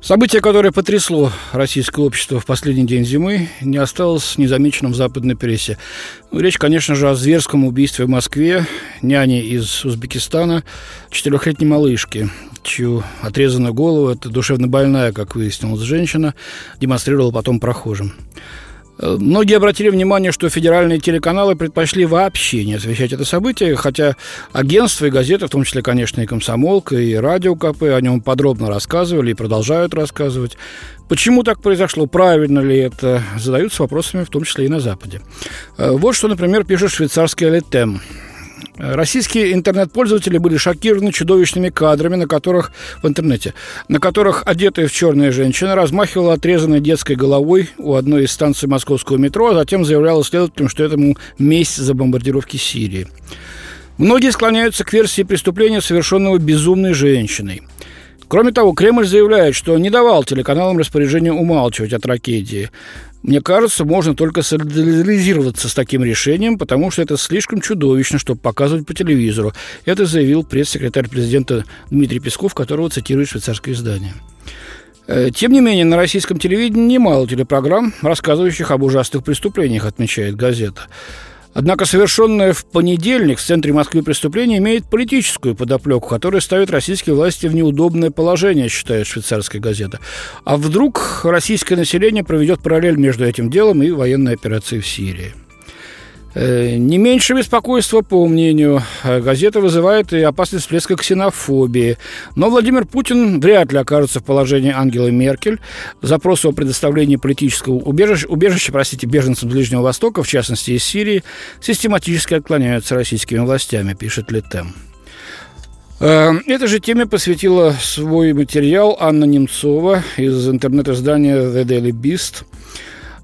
Событие, которое потрясло российское общество в последний день зимы, не осталось незамеченным в западной прессе. Ну, речь, конечно же, о зверском убийстве в Москве няни из Узбекистана четырехлетней малышки, чью отрезанную голову, это душевно больная, как выяснилось, женщина, демонстрировала потом прохожим. Э, многие обратили внимание, что федеральные телеканалы предпочли вообще не освещать это событие, хотя агентства и газеты, в том числе, конечно, и «Комсомолка», и «Радио КП» о нем подробно рассказывали и продолжают рассказывать. Почему так произошло? Правильно ли это? Задаются вопросами, в том числе и на Западе. Э, вот что, например, пишет швейцарский «Алитем». Российские интернет-пользователи были шокированы чудовищными кадрами, на которых в интернете, на которых одетая в черная женщина размахивала отрезанной детской головой у одной из станций московского метро, а затем заявляла следователям, что этому месть за бомбардировки Сирии. Многие склоняются к версии преступления, совершенного безумной женщиной. Кроме того, Кремль заявляет, что не давал телеканалам распоряжение умалчивать о трагедии. Мне кажется, можно только солидаризироваться с таким решением, потому что это слишком чудовищно, чтобы показывать по телевизору. Это заявил пресс-секретарь президента Дмитрий Песков, которого цитирует швейцарское издание. Э, тем не менее, на российском телевидении немало телепрограмм, рассказывающих об ужасных преступлениях, отмечает газета. Однако совершенное в понедельник в центре Москвы преступление имеет политическую подоплеку, которая ставит российские власти в неудобное положение, считает швейцарская газета. А вдруг российское население проведет параллель между этим делом и военной операцией в Сирии? Э, не меньше беспокойства, по мнению э, газеты, вызывает и опасность всплеска ксенофобии. Но Владимир Путин вряд ли окажется в положении Ангелы Меркель. Запросы о предоставлении политического убежища, убежища простите, беженцам Ближнего Востока, в частности из Сирии, систематически отклоняются российскими властями, пишет Летем. Э, этой же теме посвятила свой материал Анна Немцова из интернет-издания The Daily Beast –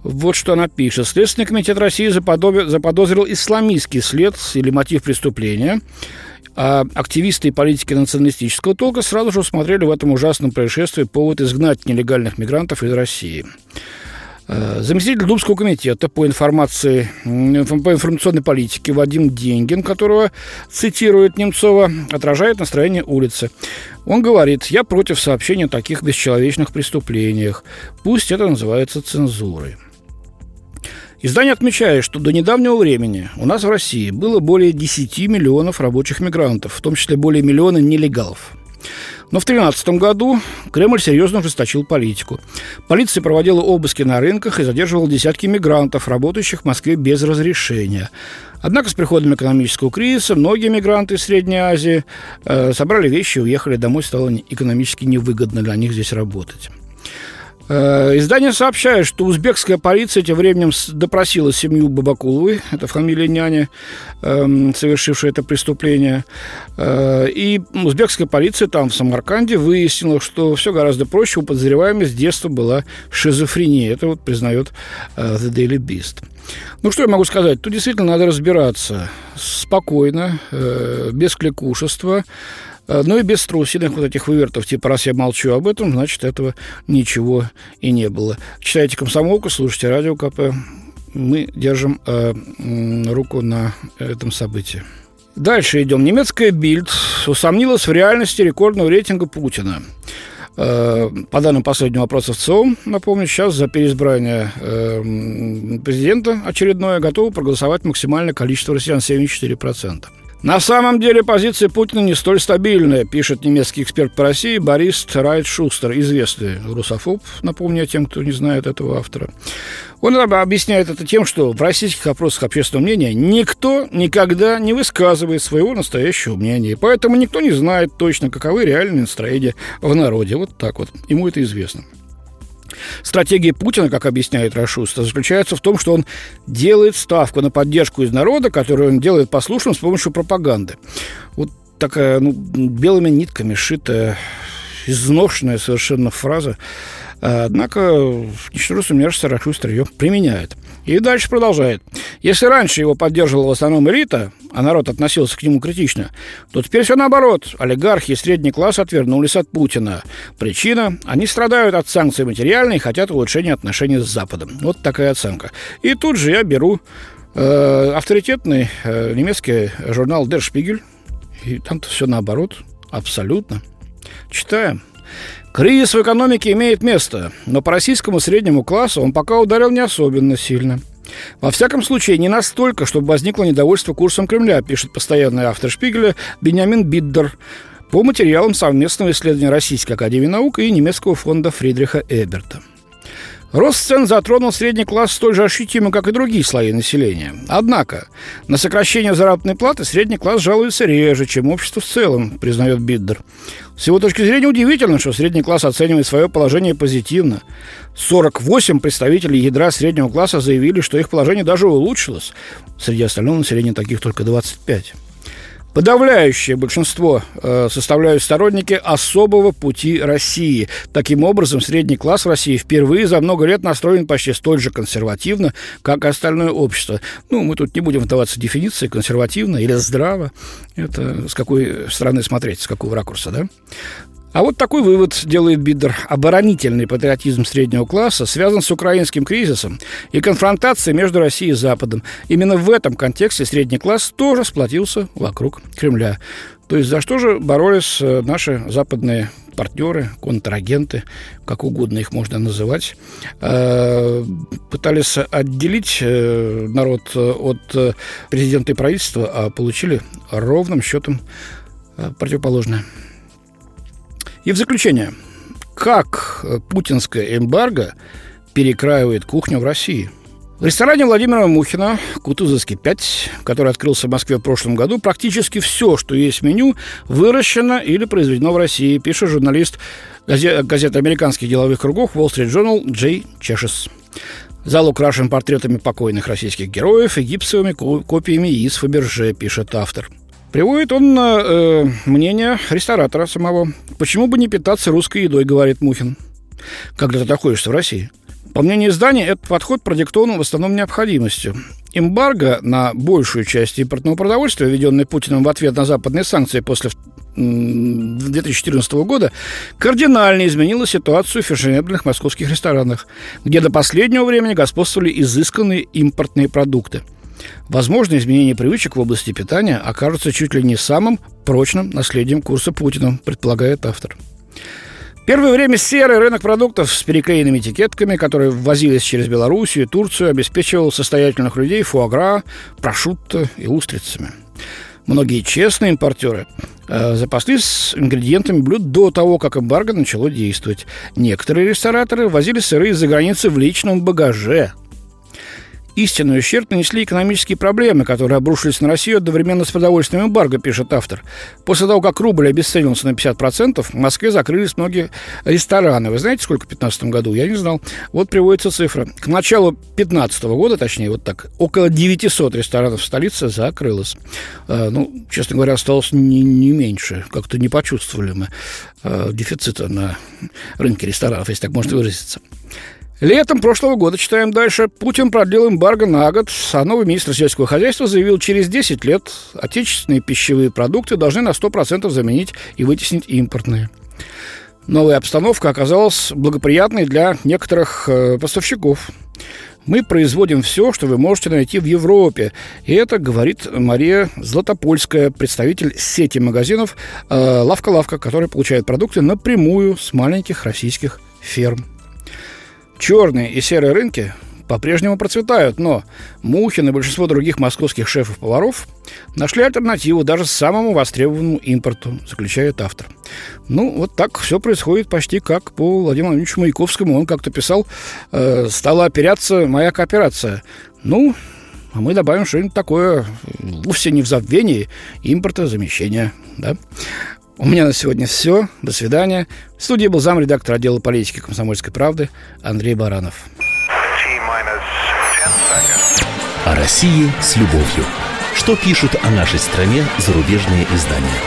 вот что она пишет. Следственный комитет России заподозрил исламистский след или мотив преступления. А активисты и политики националистического толка сразу же усмотрели в этом ужасном происшествии повод изгнать нелегальных мигрантов из России. Э, заместитель Думского комитета по информации, по информационной политике Вадим Деньгин, которого цитирует Немцова, отражает настроение улицы. Он говорит, я против сообщения о таких бесчеловечных преступлениях. Пусть это называется цензурой. Издание отмечает, что до недавнего времени у нас в России было более 10 миллионов рабочих мигрантов, в том числе более миллиона нелегалов. Но в 2013 году Кремль серьезно ужесточил политику. Полиция проводила обыски на рынках и задерживала десятки мигрантов, работающих в Москве без разрешения. Однако с приходом экономического кризиса многие мигранты из Средней Азии э, собрали вещи и уехали домой, стало экономически невыгодно для них здесь работать. Э, издание сообщает, что узбекская полиция тем временем допросила семью Бабакуловой, это фамилия няни, эм, совершившая это преступление. Э, и узбекская полиция там, в Самарканде, выяснила, что все гораздо проще. У подозреваемой с детства была шизофрения. Это вот признает э, The Daily Beast. Ну, что я могу сказать? Тут действительно надо разбираться спокойно, без кликушества, ну и без струсиных вот этих вывертов, типа, раз я молчу об этом, значит, этого ничего и не было. Читайте «Комсомолку», слушайте «Радио КП». Мы держим э, руку на этом событии. Дальше идем. Немецкая Бильд усомнилась в реальности рекордного рейтинга Путина. Э, по данным последнего опроса в ЦИОМ, напомню, сейчас за переизбрание э, президента очередное готово проголосовать максимальное количество россиян – 74%. На самом деле позиция Путина не столь стабильная, пишет немецкий эксперт по России Борис Райт Шустер, известный русофоб, напомню тем, кто не знает этого автора. Он объясняет это тем, что в российских опросах общественного мнения никто никогда не высказывает своего настоящего мнения, поэтому никто не знает точно, каковы реальные настроения в народе. Вот так вот. Ему это известно. Стратегия Путина, как объясняет Рашуста, заключается в том, что он делает ставку на поддержку из народа, которую он делает послушным с помощью пропаганды. Вот такая ну, белыми нитками шитая, изношенная совершенно фраза Однако, ничтоже сумняшься, Рошустер ее применяет. И дальше продолжает. Если раньше его поддерживала в основном элита, а народ относился к нему критично, то теперь все наоборот. Олигархи и средний класс отвернулись от Путина. Причина – они страдают от санкций материальной и хотят улучшения отношений с Западом. Вот такая оценка. И тут же я беру э, авторитетный э, немецкий журнал Der Spiegel, и там-то все наоборот, абсолютно. Читаем. Кризис в экономике имеет место, но по российскому среднему классу он пока ударил не особенно сильно. Во всяком случае, не настолько, чтобы возникло недовольство курсом Кремля, пишет постоянный автор Шпигеля Бениамин Биддер по материалам совместного исследования Российской Академии Наук и немецкого фонда Фридриха Эберта. Рост цен затронул средний класс столь же ощутимо, как и другие слои населения. Однако на сокращение заработной платы средний класс жалуется реже, чем общество в целом, признает Биддер. С его точки зрения удивительно, что средний класс оценивает свое положение позитивно. 48 представителей ядра среднего класса заявили, что их положение даже улучшилось. Среди остального населения таких только 25. Подавляющее большинство э, составляют сторонники особого пути России. Таким образом, средний класс России впервые за много лет настроен почти столь же консервативно, как и остальное общество. Ну, мы тут не будем вдаваться в дефиниции консервативно или здраво. Это с какой стороны смотреть, с какого ракурса, да? А вот такой вывод делает Бидер. Оборонительный патриотизм среднего класса связан с украинским кризисом и конфронтацией между Россией и Западом. Именно в этом контексте средний класс тоже сплотился вокруг Кремля. То есть за что же боролись э, наши западные партнеры, контрагенты, как угодно их можно называть, э, пытались отделить э, народ от президента и правительства, а получили ровным счетом противоположное. И в заключение, как путинская эмбарго перекраивает кухню в России? В ресторане Владимира Мухина «Кутузовский 5», который открылся в Москве в прошлом году, практически все, что есть в меню, выращено или произведено в России, пишет журналист газеты американских деловых кругов Wall Street Journal Джей Чешес. Зал украшен портретами покойных российских героев и гипсовыми копиями из Фаберже, пишет автор – Приводит он э, мнение ресторатора самого. Почему бы не питаться русской едой, говорит Мухин, когда ты находишься в России. По мнению издания, этот подход продиктован в основном необходимостью. Эмбарго на большую часть импортного продовольствия, введенный Путиным в ответ на западные санкции после 2014 года, кардинально изменила ситуацию в фешенебельных московских ресторанах, где до последнего времени господствовали изысканные импортные продукты – Возможно, изменение привычек в области питания окажется чуть ли не самым прочным наследием курса Путина, предполагает автор. Первое время серый рынок продуктов с переклеенными этикетками, которые ввозились через Белоруссию и Турцию, обеспечивал состоятельных людей фуагра, прошутто и устрицами. Многие честные импортеры э, запаслись ингредиентами блюд до того, как эмбарго начало действовать. Некоторые рестораторы возили сыры из-за границы в личном багаже – Истинный ущерб нанесли экономические проблемы, которые обрушились на Россию одновременно с продовольственным эмбарго, пишет автор. После того, как рубль обесценился на 50%, в Москве закрылись многие рестораны. Вы знаете, сколько в 2015 году? Я не знал. Вот приводится цифра. К началу 2015 года, точнее, вот так, около 900 ресторанов в столице закрылось. Э, ну, честно говоря, осталось не, не меньше. Как-то не почувствовали мы э, дефицита на рынке ресторанов, если так можно выразиться. Летом прошлого года, читаем дальше, Путин продлил эмбарго на год, а новый министр сельского хозяйства заявил, через 10 лет отечественные пищевые продукты должны на 100% заменить и вытеснить импортные. Новая обстановка оказалась благоприятной для некоторых э, поставщиков. Мы производим все, что вы можете найти в Европе. И это говорит Мария Златопольская, представитель сети магазинов э, «Лавка-лавка», которая получает продукты напрямую с маленьких российских ферм. Черные и серые рынки по-прежнему процветают, но Мухин и большинство других московских шефов-поваров нашли альтернативу даже самому востребованному импорту, заключает автор. Ну, вот так все происходит почти как по Владимиру Владимировичу Маяковскому. Он как-то писал, э, стала операция моя кооперация. Ну, а мы добавим что-нибудь такое вовсе не в забвении импортозамещения. Да? У меня на сегодня все. До свидания. В студии был замредактор отдела политики комсомольской правды Андрей Баранов. О России с любовью. Что пишут о нашей стране зарубежные издания?